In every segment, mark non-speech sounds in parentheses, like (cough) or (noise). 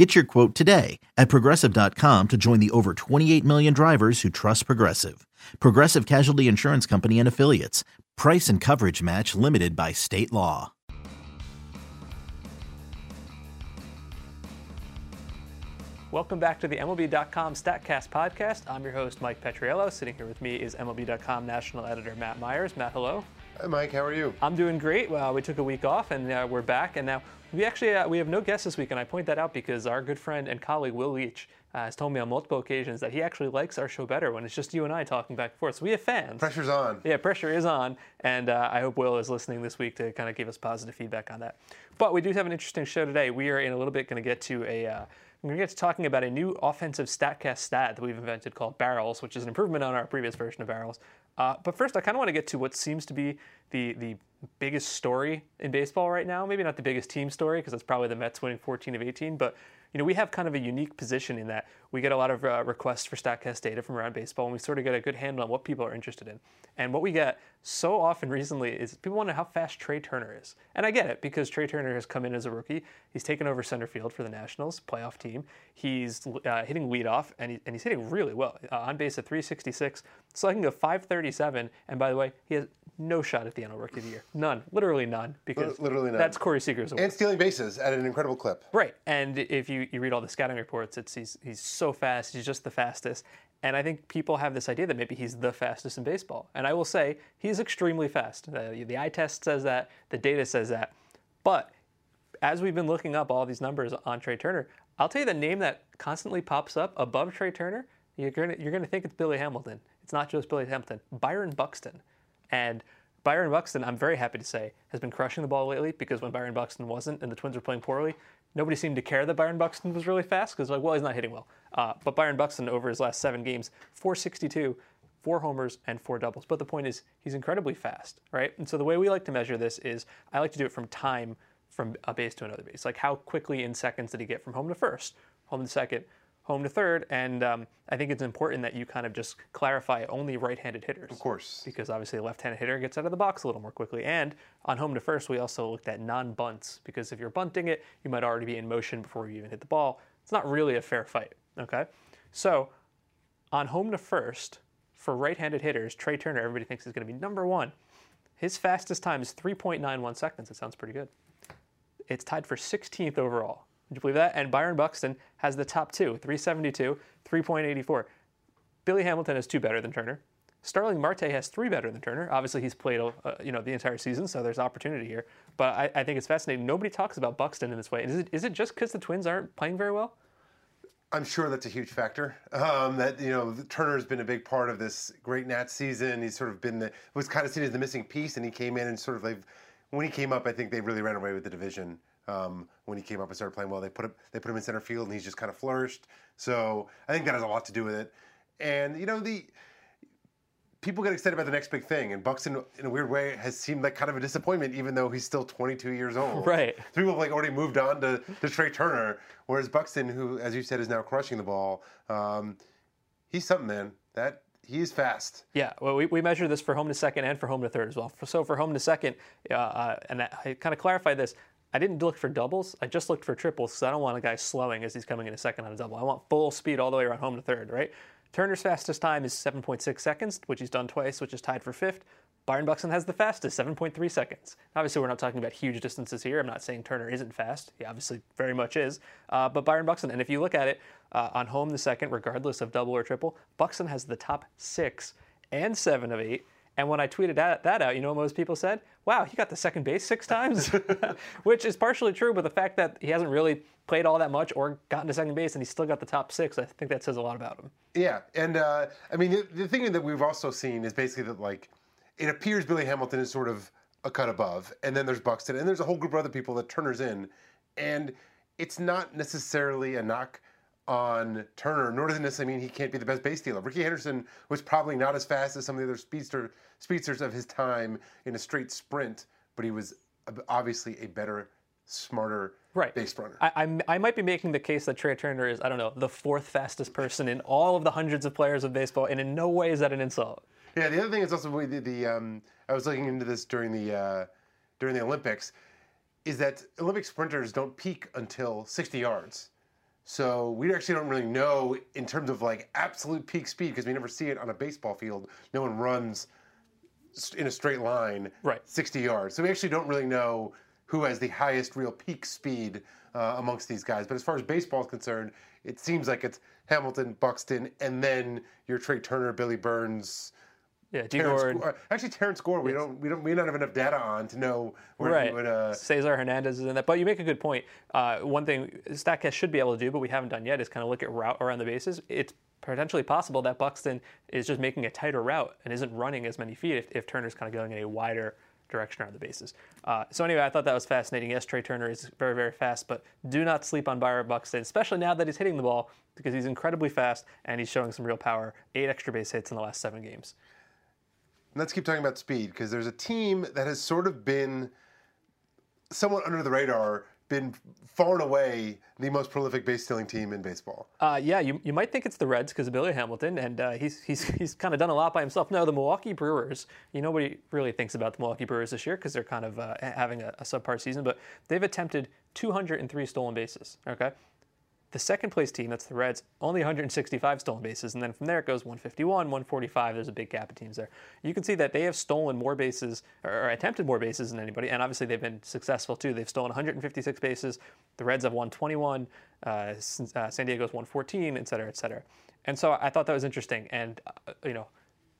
Get your quote today at progressive.com to join the over 28 million drivers who trust Progressive. Progressive Casualty Insurance Company and Affiliates. Price and coverage match limited by state law. Welcome back to the MLB.com StatCast podcast. I'm your host, Mike Petriello. Sitting here with me is MLB.com national editor Matt Myers. Matt, hello. Hi, Mike. How are you? I'm doing great. Well, we took a week off and uh, we're back. And now we actually uh, we have no guests this week, and I point that out because our good friend and colleague Will Leitch uh, has told me on multiple occasions that he actually likes our show better when it's just you and I talking back and forth. So we have fans. Pressure's on. Yeah, pressure is on, and uh, I hope Will is listening this week to kind of give us positive feedback on that. But we do have an interesting show today. We are in a little bit going to get to a. Uh, we're going to get to talking about a new offensive StatCast stat that we've invented called Barrels, which is an improvement on our previous version of Barrels. Uh, but first, I kind of want to get to what seems to be the the biggest story in baseball right now. Maybe not the biggest team story because that's probably the Mets winning 14 of 18, but you know we have kind of a unique position in that we get a lot of uh, requests for Statcast data from around baseball, and we sort of get a good handle on what people are interested in. And what we get so often (laughs) recently is people want to know how fast Trea Turner is. And I get it because Trea Turner has come in as a rookie. He's taken over center field for the Nationals playoff team. He's uh, hitting leadoff and, he, and he's hitting really well. Uh, on base at 366, slugging a 537. And by the way, he has no shot at the NL Rookie of the Year. None. Literally none. Because literally none. That's Corey Seager's award. And stealing bases at an incredible clip. Right. And if you, you read all the scouting reports, it's he's, he's so fast. He's just the fastest. And I think people have this idea that maybe he's the fastest in baseball. And I will say he's extremely fast. The, the eye test says that, the data says that. But as we've been looking up all these numbers on Trea Turner, I'll tell you the name that constantly pops up above Trea Turner, you're gonna you're gonna think it's Billy Hamilton. It's not just Billy Hamilton, Byron Buxton. And Byron Buxton, I'm very happy to say, has been crushing the ball lately because when Byron Buxton wasn't and the Twins were playing poorly, nobody seemed to care that Byron Buxton was really fast because, like, well, he's not hitting well. Uh, but Byron Buxton, over his last seven games, 462, four homers, and four doubles. But the point is, he's incredibly fast, right? And so the way we like to measure this is I like to do it from time from a base to another base. Like, how quickly in seconds did he get from home to first, home to second, home to third, and um, I think it's important that you kind of just clarify only right-handed hitters. Of course. Because obviously a left-handed hitter gets out of the box a little more quickly. And on home to first, we also looked at non-bunts because if you're bunting it, you might already be in motion before you even hit the ball. It's not really a fair fight. Okay, so on home to first for right-handed hitters, Trea Turner, everybody thinks is going to be number one. His fastest time is 3.91 seconds. It sounds pretty good. It's tied for 16th overall. Would you believe that? And Byron Buxton has the top two 372, 3.84. Billy Hamilton has two better than Turner. Starling Marte has three better than Turner. Obviously, he's played uh, you know the entire season, so there's opportunity here. But I, I, think it's fascinating. Nobody talks about Buxton in this way. Is it, is it just because the Twins aren't playing very well? I'm sure that's a huge factor. Um, that you know, Turner's been a big part of this great Nats season. He's sort of been the was kind of seen as the missing piece, and he came in and sort of like when he came up, I think they really ran away with the division. Um, when he came up and started playing well, they put him they put him in center field, and he's just kind of flourished. So I think that has a lot to do with it. And you know the people get excited about the next big thing, and Buxton, in a weird way, has seemed like kind of a disappointment, even though he's still 22 years old. (laughs) Right. So People have like already moved on to, to Trea Turner, whereas Buxton, who, as you said, is now crushing the ball, um, he's something, man. That he's fast. Yeah, well, we, we measure this for home to second and for home to third as well. So for home to second, uh, uh, and I kind of clarify this. I didn't look for doubles. I just looked for triples because I don't want a guy slowing as he's coming in a second on a double. I want full speed all the way around home to third, right? Turner's fastest time is 7.6 seconds, which he's done twice, which is tied for fifth. Byron Buxton has the fastest, 7.3 seconds. Obviously, we're not talking about huge distances here. I'm not saying Turner isn't fast. He obviously very much is. Uh, but Byron Buxton, and if you look at it uh, on home the second, regardless of double or triple, Buxton has the top six and seven of eight. And when I tweeted that, that out, you know what most people said? Wow, he got the second base six times, (laughs) which is partially true, but the fact that he hasn't really played all that much or gotten to second base and he's still got the top six, I think that says a lot about him. Yeah, and uh, I mean the, the thing that we've also seen is basically that like it appears Billy Hamilton is sort of a cut above, and then there's Buxton, and there's a whole group of other people that Turner's in, and it's not necessarily a knock on Turner, nor does it necessarily mean he can't be the best base stealer. Rickey Henderson was probably not as fast as some of the other speedster, speedsters of his time in a straight sprint, but he was obviously a better, smarter right. base runner. I, I'm, I might be making the case that Trea Turner is, I don't know, the fourth fastest person in all of the hundreds of players of baseball, and in no way is that an insult. Yeah, the other thing is also the, the um, I was looking into this during the uh, during the Olympics, is that Olympic sprinters don't peak until 60 yards. So we actually don't really know in terms of like absolute peak speed because we never see it on a baseball field. No one runs in a straight line right. 60 yards. So we actually don't really know who has the highest real peak speed uh, amongst these guys. But as far as baseball is concerned, it seems like it's Hamilton, Buxton, and then your Trea Turner, Billy Burns, yeah, Terrence, actually, Terrence Gore, we don't, we don't, we don't have enough data on to know where right. he would. Uh... Cesar Hernandez is in that, but you make a good point. Uh, one thing Statcast should be able to do, but we haven't done yet, is kind of look at route around the bases. It's potentially possible that Buxton is just making a tighter route and isn't running as many feet if, if Turner's kind of going in a wider direction around the bases. Uh, so anyway, I thought that was fascinating. Yes, Trea Turner is very, very fast, but do not sleep on Byron Buxton, especially now that he's hitting the ball because he's incredibly fast and he's showing some real power. Eight extra base hits in the last seven games let's keep talking about speed because there's a team that has sort of been somewhat under the radar, been far and away the most prolific base stealing team in baseball. Uh, yeah, you, you might think it's the Reds because of Billy Hamilton, and uh, he's he's he's kind of done a lot by himself. No, the Milwaukee Brewers. You know nobody really thinks about the Milwaukee Brewers this year because they're kind of uh, having a, a subpar season, but they've attempted 203 stolen bases. Okay, the second place team, that's the Reds, only 165 stolen bases, and then from there it goes 151, 145. There's a big gap of teams there. You can see that they have stolen more bases or attempted more bases than anybody, and obviously they've been successful too. They've stolen 156 bases. The Reds have 121. Uh, uh, San Diego's 114, et cetera, et cetera. And so I thought that was interesting, and uh, you know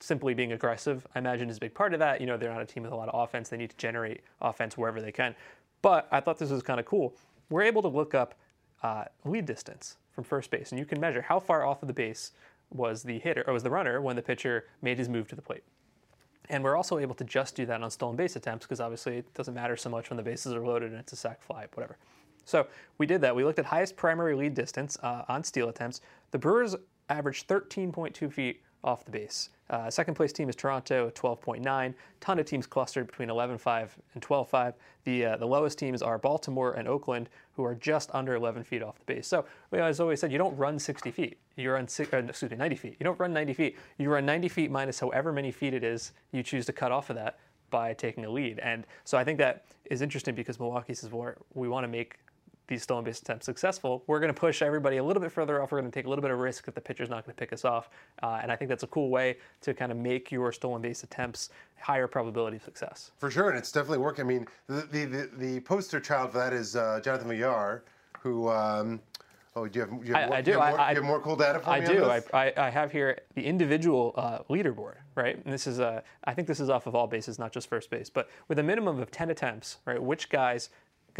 simply being aggressive, I imagine, is a big part of that. You know, they're not a team with a lot of offense. They need to generate offense wherever they can. But I thought this was kind of cool. We're able to look up uh, lead distance from first base, and you can measure how far off of the base was the hitter or was the runner when the pitcher made his move to the plate. And we're also able to just do that on stolen base attempts because obviously it doesn't matter so much when the bases are loaded and it's a sac fly, whatever. So we did that. We looked at highest primary lead distance uh, on steal attempts. The Brewers averaged 13.2 feet off the base. Uh, second place team is Toronto, 12.9. Ton of teams clustered between 11.5 and 12.5. The uh, the lowest teams are Baltimore and Oakland, who are just under 11 feet off the base. So, well, as always said, you don't run 60 feet. You run uh, excuse me 90 feet. You don't run 90 feet. You run 90 feet minus however many feet it is you choose to cut off of that by taking a lead. And so I think that is interesting because Milwaukee says, well, we want to make these stolen base attempts successful, we're going to push everybody a little bit further off. We're going to take a little bit of risk that the pitcher's not going to pick us off. Uh, and I think that's a cool way to kind of make your stolen base attempts higher probability of success. For sure, and it's definitely working. I mean, the the, the, the poster child for that is uh, Jonathan Villar, who. Um, Oh, do you have, do you have, more, I, do. You have, more, I, you have more cool data for I me? I do. I, I, have here the individual uh, leaderboard, right? And this is, uh, I think this is off of all bases, not just first base, but with a minimum of 10 attempts, right? Which guys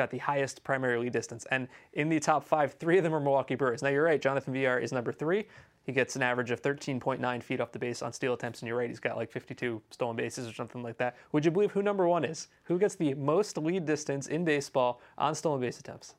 got the highest primary lead distance. And in the top five, three of them are Milwaukee Brewers. Now you're right, Jonathan Villar is number three. He gets an average of 13.9 feet off the base on steal attempts, and you're right, he's got like 52 stolen bases or something like that. Would you believe who number one is? Who gets the most lead distance in baseball on stolen base attempts?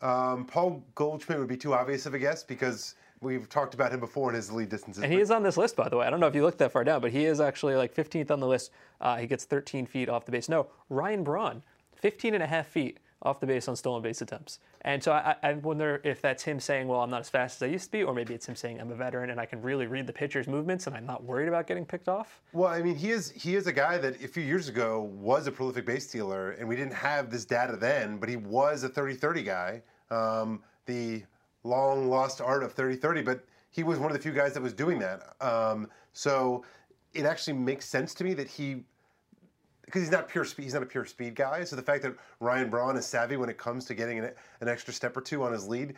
Um, Paul Goldschmidt would be too obvious of a guess because we've talked about him before in his lead distances. And he is on this list, by the way. I don't know if you looked that far down, but he is actually like 15th on the list. Uh, he gets 13 feet off the base. No, Ryan Braun, 15 and a half feet off the base on stolen base attempts. And so I, I, wonder if that's him saying, well, I'm not as fast as I used to be, or maybe it's him saying I'm a veteran and I can really read the pitcher's movements and I'm not worried about getting picked off. Well, I mean, he is he is a guy that a few years ago was a prolific base stealer, and we didn't have this data then, but he was a 30-30 guy. Um, the long lost art of 30-30, but he was one of the few guys that was doing that. Um, so it actually makes sense to me that he because he's not pure speed. He's not a pure speed guy. So the fact that Ryan Braun is savvy when it comes to getting an, an extra step or two on his lead,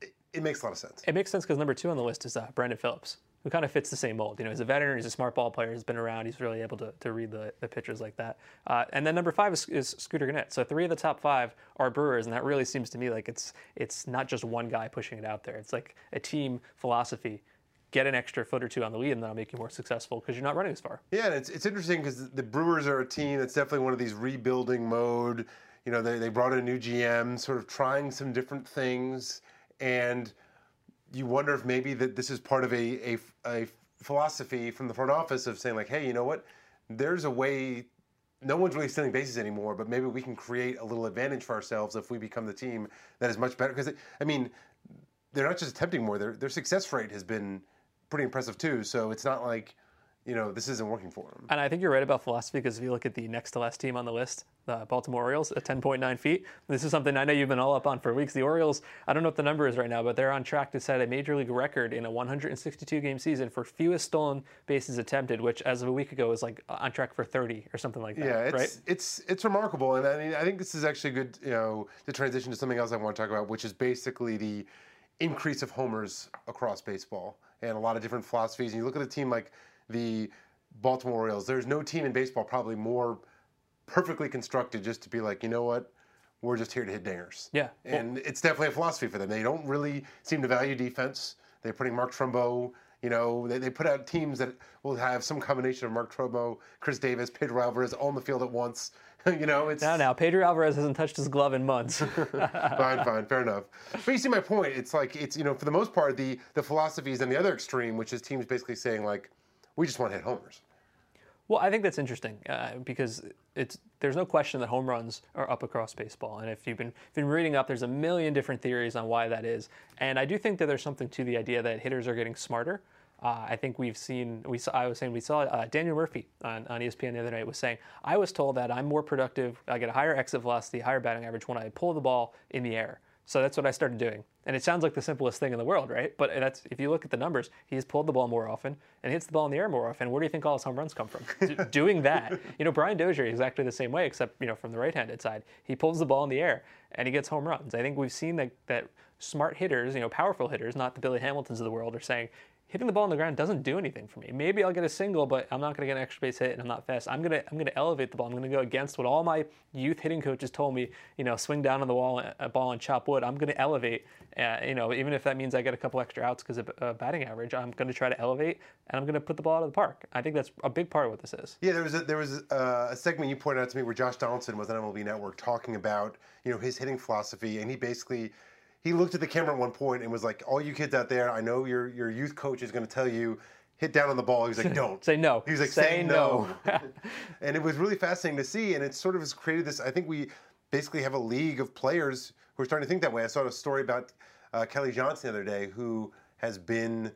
it, it, makes a lot of sense. It makes sense because number two on the list is uh, Brandon Phillips, who kind of fits the same mold. You know, he's a veteran. He's a smart ball player. He's been around. He's really able to, to read the, the like that. Uh, and then number five is, is Scooter Gennett. So three of the top five are Brewers, and that really seems to me like it's it's not just one guy pushing it out there. It's like a team philosophy get an extra foot or two on the lead, and that'll make you more successful because you're not running as far. Yeah, it's, it's interesting because the Brewers are a team that's definitely one of these rebuilding mode. You know, they, they brought in a new GM, sort of trying some different things. and you wonder if maybe that this is part of a, a, a philosophy from the front office of saying like, hey, you know what? There's a way. No one's really stealing bases anymore, but maybe we can create a little advantage for ourselves if we become the team that is much better. Because I mean, they're not just attempting more; their their success rate has been pretty impressive too. So it's not like you know, this isn't working for them. And I think you're right about philosophy because if you look at the next to last team on the list, the Baltimore Orioles at 10.9 feet, this is something I know you've been all up on for weeks. The Orioles, I don't know what the number is right now, but they're on track to set a major league record in a 162 game season for fewest stolen bases attempted, which as of a week ago was like on track for 30 or something like that. Yeah, it's right? it's it's remarkable, and I mean, I think this is actually good. You know, to transition to something else I want to talk about, which is basically the increase of homers across baseball and a lot of different philosophies. And you look at a team like the Baltimore Orioles. There's no team in baseball probably more perfectly constructed just to be like, you know what, we're just here to hit dingers. Yeah. And it's definitely a philosophy for them. They don't really seem to value defense. They're putting Mark Trumbo. You know, they, they put out teams that will have some combination of Mark Trumbo, Chris Davis, Pedro Alvarez all on the field at once. (laughs) you know, it's Now, now, Pedro Alvarez hasn't touched his glove in months. (laughs) fine, fine, fair enough. But you see my point. It's like it's you know for the most part the the philosophy is on the other extreme, which is teams basically saying like, we just want to hit homers. Well, I think that's interesting uh, because it's there's no question that home runs are up across baseball, and if you've been been reading up, there's a million different theories on why that is, and I do think that there's something to the idea that hitters are getting smarter. Uh, I think we've seen we saw, I was saying we saw uh, Daniel Murphy on, on ESPN the other night was saying I was told that I'm more productive, I get a higher exit velocity, higher batting average when I pull the ball in the air. So that's what I started doing. And it sounds like the simplest thing in the world, right? But that's if you look at the numbers, he's pulled the ball more often and hits the ball in the air more often. Where do you think all his home runs come from? (laughs) D- doing that. You know, Brian Dozier is exactly the same way, except you know from the right-handed side. He pulls the ball in the air and he gets home runs. I think we've seen that that smart hitters, you know, powerful hitters, not the Billy Hamiltons of the world, are saying, hitting the ball on the ground doesn't do anything for me. Maybe I'll get a single, but I'm not going to get an extra base hit, and I'm not fast. I'm gonna I'm gonna elevate the ball. I'm gonna go against what all my youth hitting coaches told me. You know, swing down on the wall, a ball and chop wood. I'm gonna elevate. Uh, you know, even if that means I get a couple extra outs because of uh, batting average, I'm gonna try to elevate, and I'm gonna put the ball out of the park. I think that's a big part of what this is. Yeah, there was a, there was a, a segment you pointed out to me where Josh Donaldson was on MLB Network talking about you know his hitting philosophy, and he basically he looked at the camera at one point and was like, "All you kids out there, I know your your youth coach is going to tell you." Hit down on the ball. He was like, (laughs) "Don't Say no. He was like, Say "Say no." no. (laughs) and it was really fascinating to see, and it sort of has created this. I think we basically have a league of players who are starting to think that way. I saw a story about uh, Kelly Johnson the other day, who has been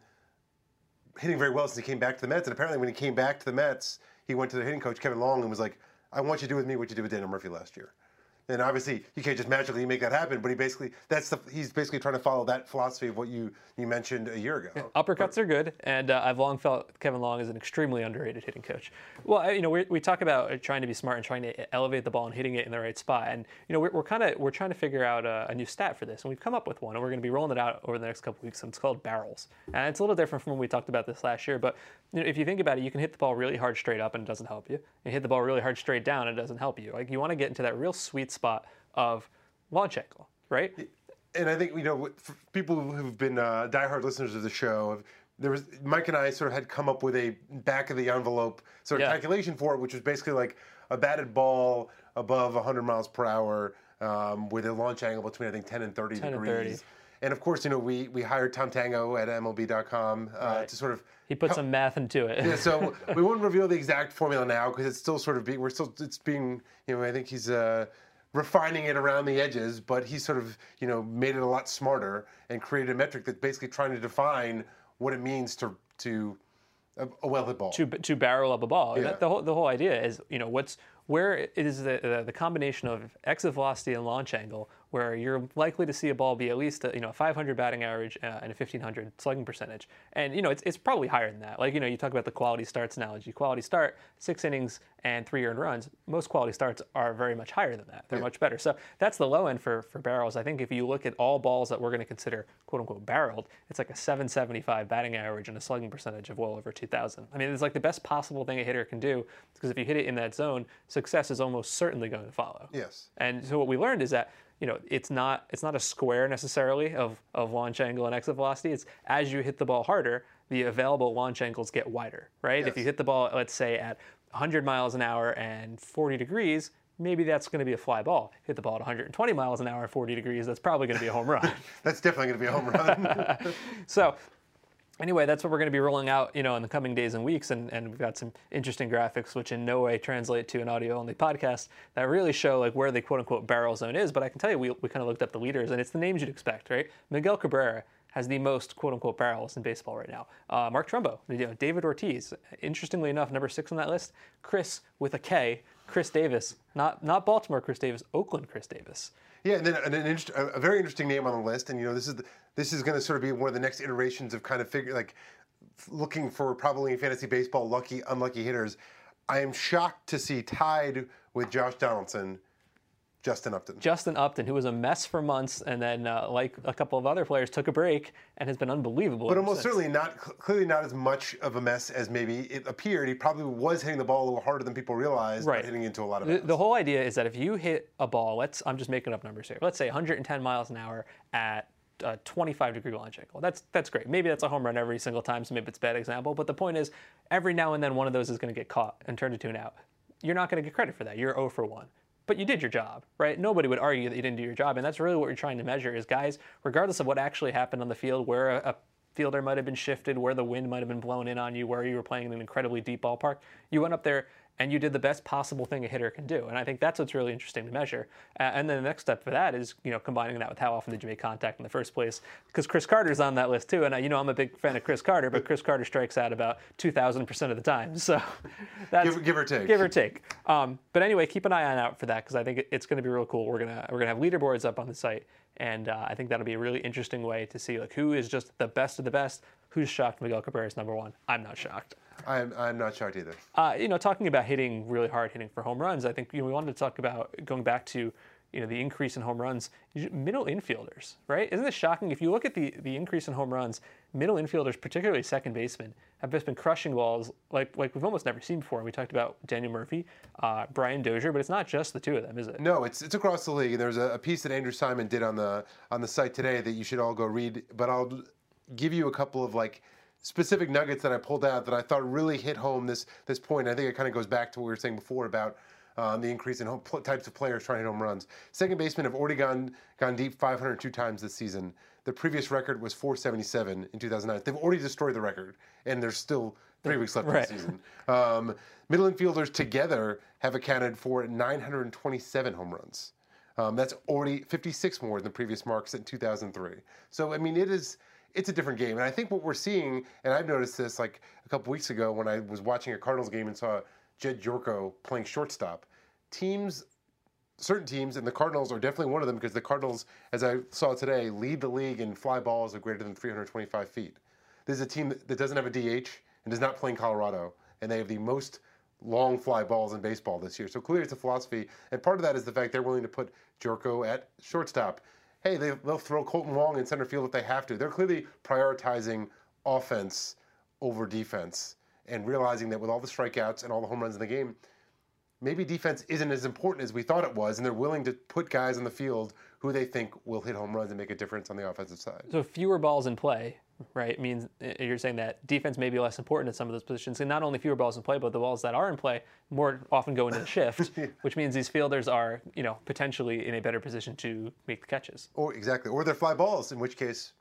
hitting very well since he came back to the Mets. And apparently, when he came back to the Mets, he went to the hitting coach Kevin Long and was like, "I want you to do with me what you did with Daniel Murphy last year." And obviously, you can't just magically make that happen. But he basically that's the he's basically trying to follow that philosophy of what you you mentioned a year ago. Uppercuts are good, and uh, I've long felt Kevin Long is an extremely underrated hitting coach. Well, I- you know, we, we talk about trying to be smart and trying to elevate the ball and hitting it in the right spot, and you know, we're, we're kind of we're trying to figure out a, a new stat for this, and we've come up with one, and we're going to be rolling it out over the next couple weeks, and it's called barrels, and it's a little different from when we talked about this last year, but you know, if you think about it, you can hit the ball really hard straight up, and it doesn't help you. You hit the ball really hard straight down, and it doesn't help you. Like you want to get into that real sweet spot of launch angle, right? and I think you know for people who've been uh, diehard listeners of the show, there was Mike and I sort of had come up with a back of the envelope sort of Yeah. calculation for it, which was basically like a batted ball above 100 miles per hour um, with a launch angle between I think 10 and 30 10 and degrees. 30. And of course, you know, we, we hired Tom Tango at MLB.com uh, Right. to sort of He put some math into it. yeah, so (laughs) we won't reveal the exact formula now because it's still sort of being we're still it's being you know I think he's uh, refining it around the edges, but he sort of you know made it a lot smarter and created a metric that's basically trying to define what it means to to a, a well hit ball. to to barrel up a ball. Yeah. That, the whole the whole idea is you know what's where is the, the the combination of exit velocity and launch angle where you're likely to see a ball be at least a, you know a 500 batting average uh, and a 1500 slugging percentage. And you know it's it's probably higher than that. Like you know you talk about the quality starts analogy. Quality start six innings and three earned runs. Most quality starts are very much higher than that. They're much better. So that's the low end for for barrels. I think if you look at all balls that we're going to consider quote unquote barreled, it's like a 775 batting average and a slugging percentage of well over 2,000. I mean, it's like the best possible thing a hitter can do because if you hit it in that zone, success is almost certainly going to follow. Yes. And so what we learned is that you know it's not it's not a square necessarily of of launch angle and exit velocity. It's as you hit the ball harder, the available launch angles get wider, right? If you hit the ball, let's say at 100 miles an hour and 40 degrees, maybe that's going to be a fly ball. Hit the ball at 120 miles an hour and 40 degrees, that's probably going to be a home run. (laughs) That's definitely going to be a home run. (laughs) so anyway, that's what we're going to be rolling out, you know, in the coming days and weeks. And, and we've got some interesting graphics, which in no way translate to an audio-only podcast, that really show like where the quote-unquote barrel zone is. But I can tell you, we, we kind of looked up the leaders, and it's the names you'd expect, right? Miguel Cabrera has the most quote-unquote barrels in baseball right now. Uh, Mark Trumbo, you know, David Ortiz, interestingly enough, number six on that list. Chris with a K, Khris Davis, not not Baltimore Chris Davis, Oakland Khris Davis. Yeah, and then an, an inter- a very interesting name on the list, and you know this is the, this is going to sort of be one of the next iterations of kind of figure like looking for probably in fantasy baseball lucky unlucky hitters. I am shocked to see tied with Josh Donaldson Justin Upton. Justin Upton, who was a mess for months, and then, uh, like a couple of other players, took a break and has been unbelievable. But almost since. certainly not, clearly not as much of a mess as maybe it appeared. He probably was hitting the ball a little harder than people realized, right. hitting into a lot of. The, the, whole idea is that if you hit a ball, let's I'm just making up numbers here. Let's say 110 miles an hour at a 25 degree launch angle. That's that's great. Maybe that's a home run every single time, so maybe it's a bad example. But the point is, every now and then one of those is going to get caught and turned into an out. You're not going to get credit for that. You're 0 for 1 but you did your job, right? Nobody would argue that you didn't do your job, and that's really what you're trying to measure is guys, regardless of what actually happened on the field, where a, a fielder might have been shifted, where the wind might have been blown in on you, where you were playing in an incredibly deep ballpark, you went up there and you did the best possible thing a hitter can do. And I think that's what's really interesting to measure. Uh, and then the next step for that is, you know, combining that with how often did you make contact in the first place? Because Chris Carter's on that list too. And, uh, you know, I'm a big fan of Chris Carter, but Chris Carter strikes out about 2,000% of the time. (laughs) So that's give, give or take. Give or take. Um, but anyway, keep an eye on out for that because I think it's going to be real cool. We're gonna we're gonna have leaderboards up on the site, and uh, I think that'll be a really interesting way to see like who is just the best of the best. Who's shocked Miguel Cabrera is number one? I'm not shocked. I'm, I'm not shocked either. Uh, you know, talking about hitting really hard, hitting for home runs, I think you know, we wanted to talk about going back to you know the increase in home runs. Middle infielders, right? Isn't this shocking? If you look at the the increase in home runs, middle infielders, particularly second basemen, have just been crushing balls like like we've almost never seen before. And We talked about Daniel Murphy, uh, Brian Dozier, but it's not just the two of them, is it? No, it's it's across the league. And there's a, a piece that Andrew Simon did on the on the site today that you should all go read. But I'll give you a couple of like specific nuggets that I pulled out that I thought really hit home this this point. I think it kind of goes back to what we were saying before about um, the increase in home, pl- types of players trying to hit home runs. Second basemen have already gone gone deep 502 times this season. The previous record was 477 in 2009. They've already destroyed the record, and there's still three weeks left right. in the season. Um, middle infielders together have accounted for 927 home runs. Um, that's already 56 more than the previous marks in 2003. So I mean, it is it's a different game. And I think what we're seeing, and I've noticed this like a couple weeks ago when I was watching a Cardinals game and saw Jed Gyorko playing shortstop. Teams, certain teams, and the Cardinals are definitely one of them because the Cardinals, as I saw today, lead the league in fly balls of greater than 325 feet. This is a team that doesn't have a DH and does not play in Colorado, and they have the most long fly balls in baseball this year. So clearly it's a philosophy, and part of that is the fact they're willing to put Gyorko at shortstop hey, they, will throw Kolten Wong in center field if they have to. They're clearly prioritizing offense over defense and realizing that with all the strikeouts and all the home runs in the game, maybe defense isn't as important as we thought it was, and they're willing to put guys on the field who they think will hit home runs and make a difference on the offensive side. So fewer balls in play, right? Means uh, you're saying that defense may be less important in some of those positions, and not only fewer balls in play, but the balls that are in play more often go into the shift, (laughs) yeah. which means these fielders are, you know, potentially in a better position to make the catches. Or exactly, or they're fly balls, in which case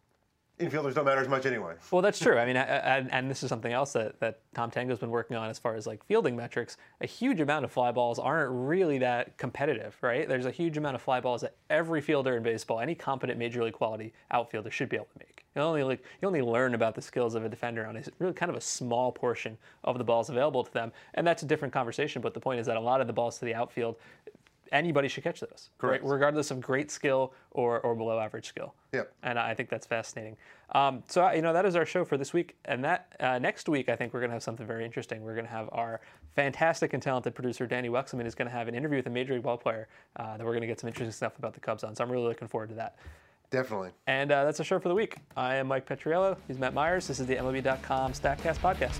infielders don't matter as much anyway. Well, that's true. I mean, and, and this is something else that, that Tom Tango's been working on as far as like fielding metrics. A huge amount of fly balls aren't really that competitive, right? There's a huge amount of fly balls that every fielder in baseball, any competent major league quality outfielder should be able to make. You only like you only learn about the skills of a defender on a really kind of a small portion of the balls available to them, and that's a different conversation. But the point is that a lot of the balls to the outfield anybody should catch those, Correct. Right? regardless of great skill or, or below average skill. Yep. And I think that's fascinating. Um, so you know that is our show for this week, and that uh, next week I think we're going to have something very interesting. We're going to have our fantastic and talented producer Danny Wexelman is going to have an interview with a major league ball player uh, that we're going to get some interesting stuff about the Cubs on. So I'm really looking forward to that. Definitely. And uh, that's our show for the week. I am Mike Petriello. He's Matt Myers. This is the MLB.com Statcast podcast.